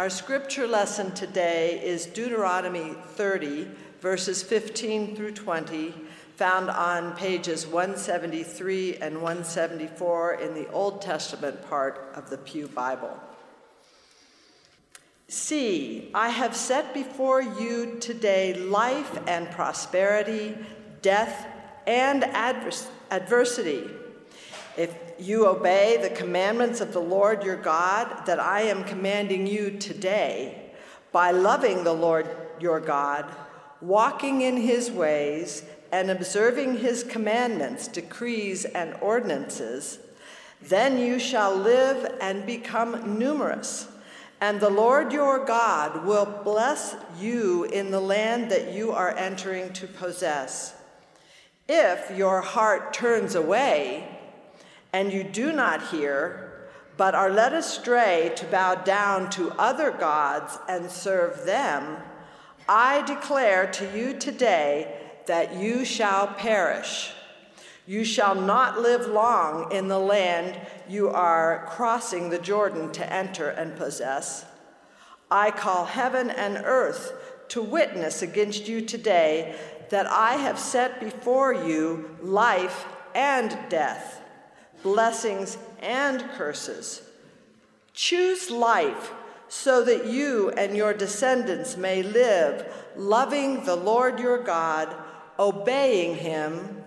Our scripture lesson today is Deuteronomy 30, verses 15 through 20, found on pages 173 and 174 in the Old Testament part of the Pew Bible. See, I have set before you today life and prosperity, death and advers- adversity. If you obey the commandments of the Lord your God that I am commanding you today, by loving the Lord your God, walking in his ways, and observing his commandments, decrees, and ordinances, then you shall live and become numerous. And the Lord your God will bless you in the land that you are entering to possess. If your heart turns away, and you do not hear, but are led astray to bow down to other gods and serve them, I declare to you today that you shall perish. You shall not live long in the land you are crossing the Jordan to enter and possess. I call heaven and earth to witness against you today that I have set before you life and death blessings and curses. Choose life so that you and your descendants may live, loving the Lord your God, obeying him,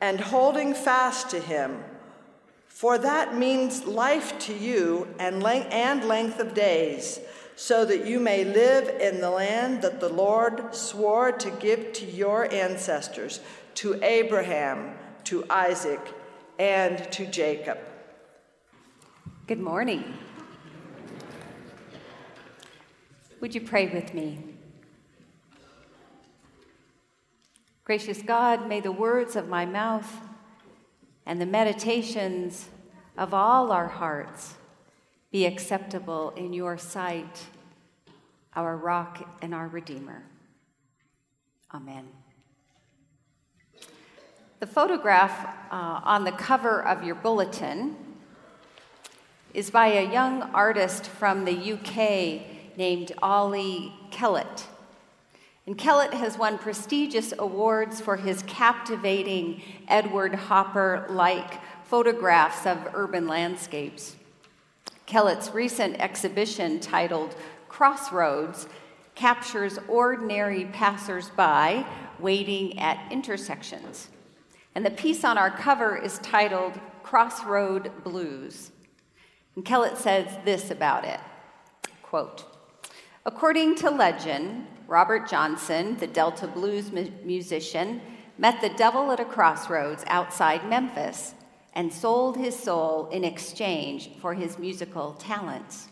and holding fast to him. For that means life to you and, length, of days, so that you may live in the land that the Lord swore to give to your ancestors, to Abraham, to Isaac, and to Jacob. Good morning. Would you pray with me? Gracious God, may the words of my mouth and the meditations of all our hearts be acceptable in your sight, our rock and our Redeemer. Amen. The photograph uh, on the cover of your bulletin is by a young artist from the UK named Ollie Kellett. And Kellett has won prestigious awards for his captivating Edward Hopper like photographs of urban landscapes. Kellett's recent exhibition titled Crossroads captures ordinary passersby waiting at intersections. And the piece on our cover is titled Crossroad Blues. And Kellett says this about it quote, According to legend, Robert Johnson, the Delta blues mu- musician, met the devil at a crossroads outside Memphis and sold his soul in exchange for his musical talents.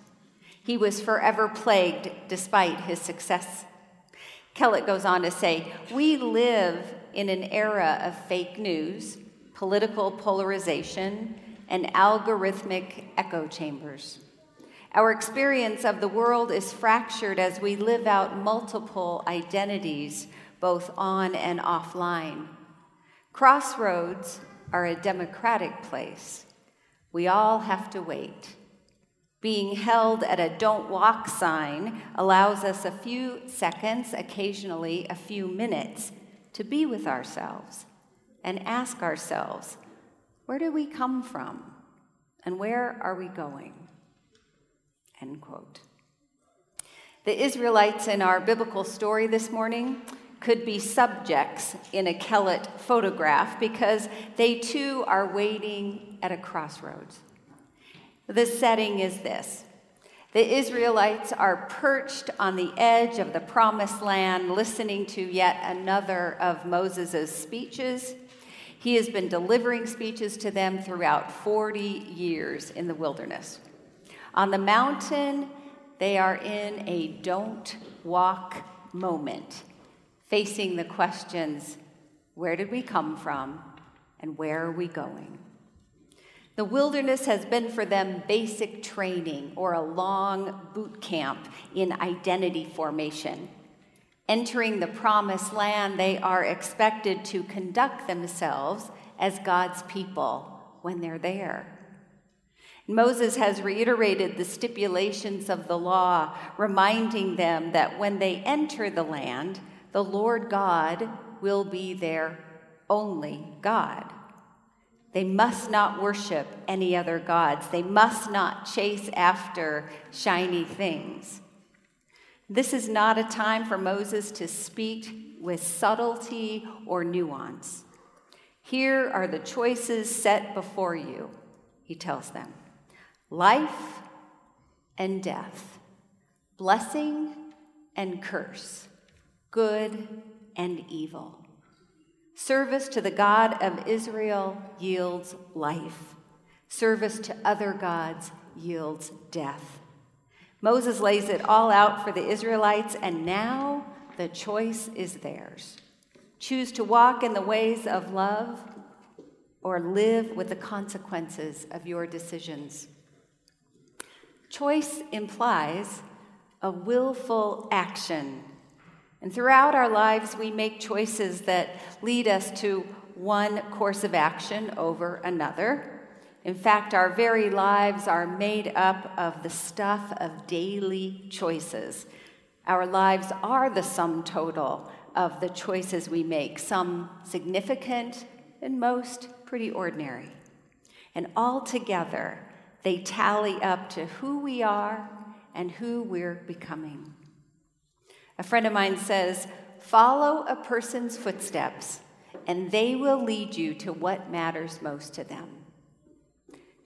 He was forever plagued despite his success. Kellett goes on to say, We live in an era of fake news, political polarization, and algorithmic echo chambers. Our experience of the world is fractured as we live out multiple identities, both on and offline. Crossroads are a democratic place. We all have to wait. Being held at a don't walk sign allows us a few seconds, occasionally a few minutes, to be with ourselves and ask ourselves, where do we come from and where are we going? End quote. The Israelites in our biblical story this morning could be subjects in a Kellett photograph because they too are waiting at a crossroads. The setting is this the Israelites are perched on the edge of the promised land, listening to yet another of Moses' speeches. He has been delivering speeches to them throughout 40 years in the wilderness. On the mountain, they are in a don't walk moment, facing the questions where did we come from and where are we going? The wilderness has been for them basic training or a long boot camp in identity formation. Entering the promised land, they are expected to conduct themselves as God's people when they're there. Moses has reiterated the stipulations of the law, reminding them that when they enter the land, the Lord God will be their only God. They must not worship any other gods. They must not chase after shiny things. This is not a time for Moses to speak with subtlety or nuance. Here are the choices set before you, he tells them life and death, blessing and curse, good and evil. Service to the God of Israel yields life, service to other gods yields death. Moses lays it all out for the Israelites, and now the choice is theirs. Choose to walk in the ways of love or live with the consequences of your decisions. Choice implies a willful action. And throughout our lives, we make choices that lead us to one course of action over another. In fact, our very lives are made up of the stuff of daily choices. Our lives are the sum total of the choices we make, some significant and most pretty ordinary. And all together, they tally up to who we are and who we're becoming. A friend of mine says, Follow a person's footsteps, and they will lead you to what matters most to them.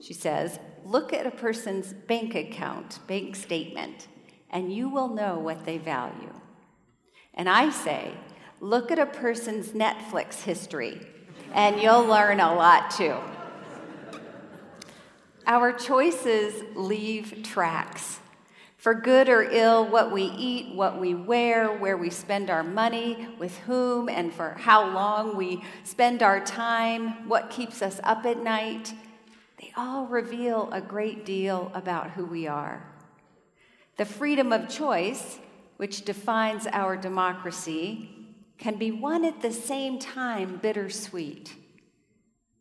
She says, Look at a person's bank account, bank statement, and you will know what they value. And I say, Look at a person's Netflix history, and you'll learn a lot too. Our choices leave tracks. For good or ill, what we eat, what we wear, where we spend our money, with whom, and for how long we spend our time, what keeps us up at night, they all reveal a great deal about who we are. The freedom of choice, which defines our democracy, can be one at the same time bittersweet.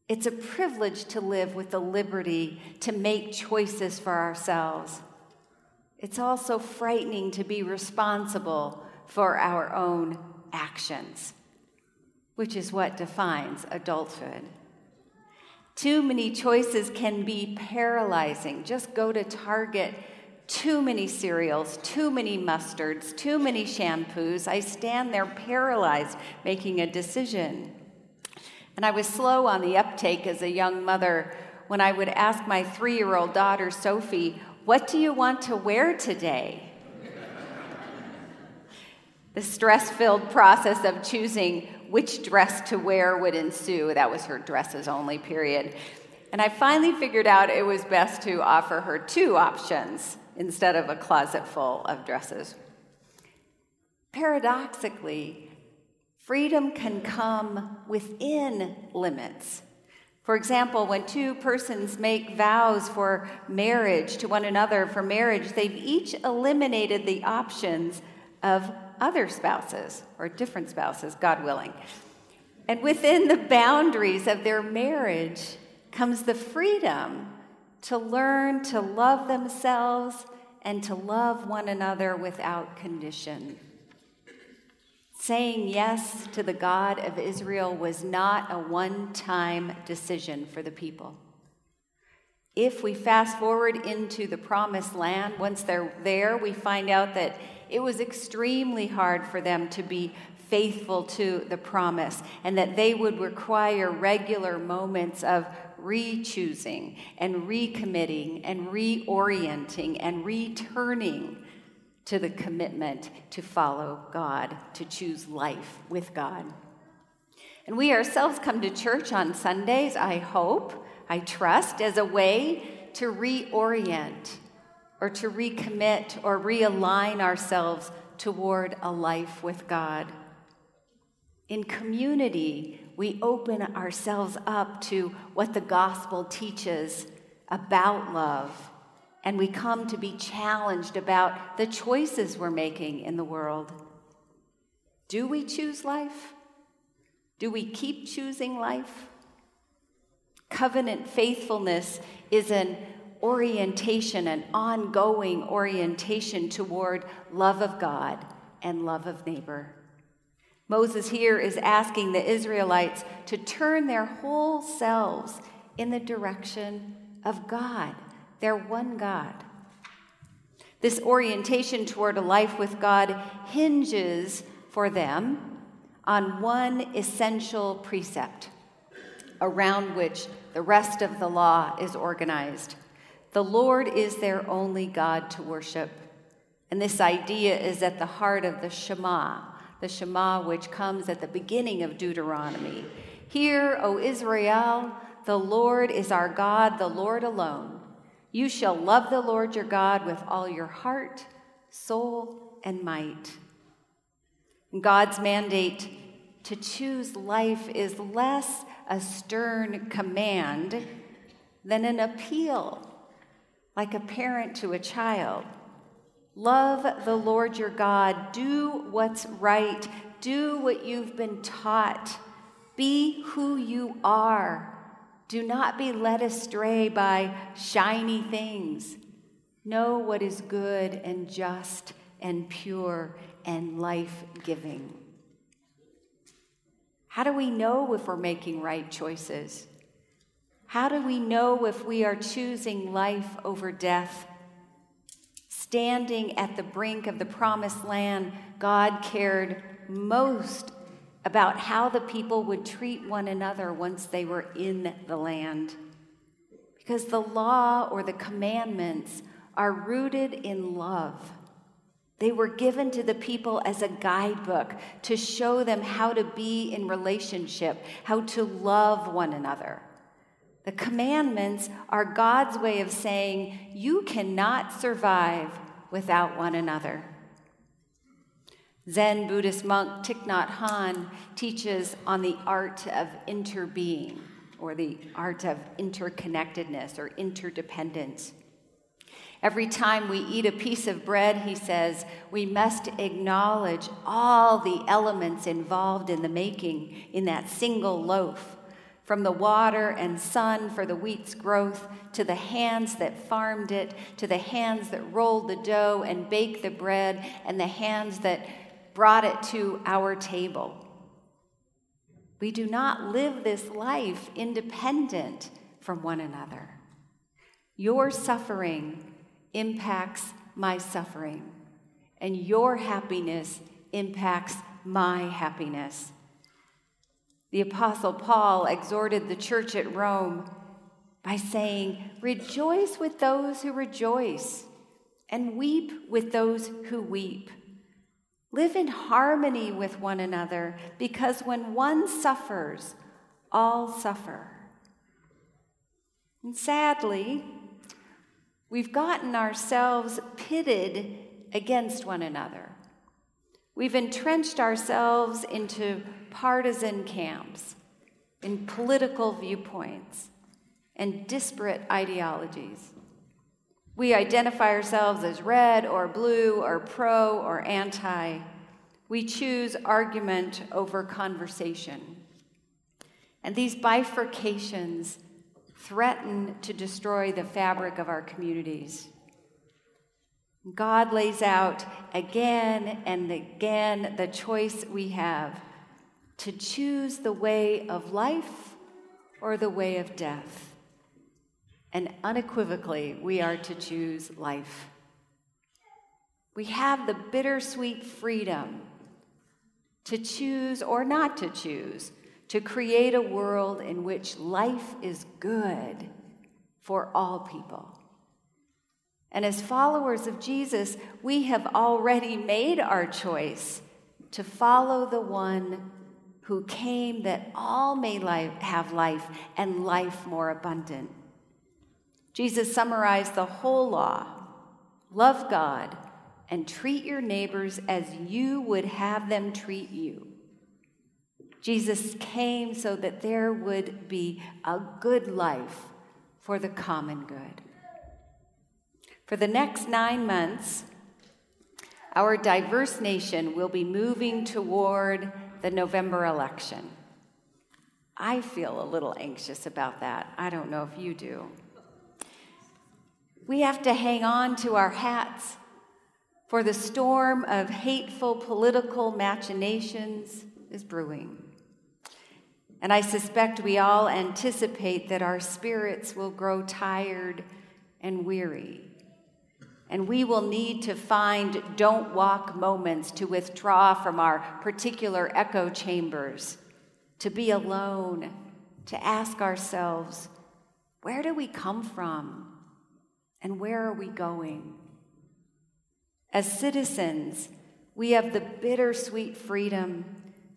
It's a privilege to live with the liberty to make choices for ourselves. It's also frightening to be responsible for our own actions, which is what defines adulthood. Too many choices can be paralyzing. Just go to Target. Too many cereals, too many mustards, too many shampoos. I stand there paralyzed making a decision. And I was slow on the uptake as a young mother when I would ask my three year old daughter, Sophie, What do you want to wear today? the stress filled process of choosing which dress to wear would ensue. That was her dresses only period. And I finally figured out it was best to offer her two options instead of a closet full of dresses. Paradoxically, Freedom can come within limits. For example, when two persons make vows for marriage to one another for marriage, they've each eliminated the options of other spouses or different spouses, God willing. And within the boundaries of their marriage comes the freedom to learn to love themselves and to love one another without condition. Saying yes to the God of Israel was not a one time decision for the people. If we fast forward into the promised land, once they're there, we find out that it was extremely hard for them to be faithful to the promise and that they would require regular moments of re choosing and recommitting and reorienting and returning to the commitment to follow God, to choose life with God. And we ourselves come to church on Sundays, I hope, I trust, as a way to reorient or to recommit or realign ourselves toward a life with God. In community, we open ourselves up to what the gospel teaches about love and we come to be challenged about the choices we're making in the world. Do we choose life? Do we keep choosing life? Covenant faithfulness is an orientation, an ongoing orientation toward love of God and love of neighbor. Moses here is asking the Israelites to turn their whole selves in the direction of God, their one God. This orientation toward a life with God hinges for them on one essential precept around which the rest of the law is organized. The Lord is their only God to worship. And this idea is at the heart of the Shema, the Shema which comes at the beginning of Deuteronomy. Hear, O Israel, the Lord is our God, the Lord alone. You shall love the Lord your God with all your heart, soul, and might. God's mandate to choose life is less a stern command than an appeal, like a parent to a child. Love the Lord your God. Do what's right. Do what you've been taught. Be who you are. Do not be led astray by shiny things. Know what is good and just and pure and life giving. How do we know if we're making right choices? How do we know if we are choosing life over death? Standing at the brink of the promised land, God cared most about how the people would treat one another once they were in the land. Because the law or the commandments are rooted in love. They were given to the people as a guidebook to show them how to be in relationship, how to love one another. The commandments are God's way of saying you cannot survive without one another. Zen Buddhist monk Thich Nhat Hanh teaches on the art of interbeing, or the art of interconnectedness or interdependence. Every time we eat a piece of bread, he says, we must acknowledge all the elements involved in the making in that single loaf. From the water and sun for the wheat's growth, to the hands that farmed it, to the hands that rolled the dough and baked the bread, and the hands that brought it to our table. We do not live this life independent from one another. Your suffering impacts my suffering, and your happiness impacts my happiness. The Apostle Paul exhorted the church at Rome by saying, Rejoice with those who rejoice, and weep with those who weep. Live in harmony with one another, because when one suffers, all suffer. And sadly, We've gotten ourselves pitted against one another. We've entrenched ourselves into partisan camps, in political viewpoints, and disparate ideologies. We identify ourselves as red or blue or pro or anti. We choose argument over conversation. And these bifurcations threaten to destroy the fabric of our communities. God lays out again and again the choice we have to choose the way of life or the way of death. And unequivocally, we are to choose life. We have the bittersweet freedom to choose or not to choose to create a world in which life is good for all people. And as followers of Jesus, we have already made our choice to follow the one who came that all may life, have life and life more abundant. Jesus summarized the whole law love God and treat your neighbors as you would have them treat you. Jesus came so that there would be a good life for the common good. For the next nine months, our diverse nation will be moving toward the November election. I feel a little anxious about that. I don't know if you do. We have to hang on to our hats, for the storm of hateful political machinations is brewing. And I suspect we all anticipate that our spirits will grow tired and weary. And we will need to find don't walk moments to withdraw from our particular echo chambers, to be alone, to ask ourselves, where do we come from? And where are we going? As citizens, we have the bittersweet freedom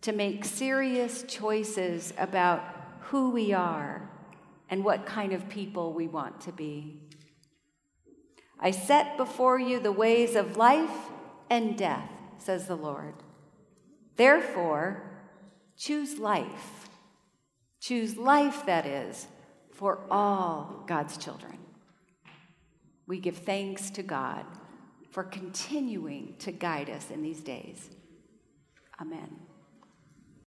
to make serious choices about who we are and what kind of people we want to be. I set before you the ways of life and death, says the Lord. Therefore, choose life. Choose life, that is, for all God's children. We give thanks to God for continuing to guide us in these days. Amen.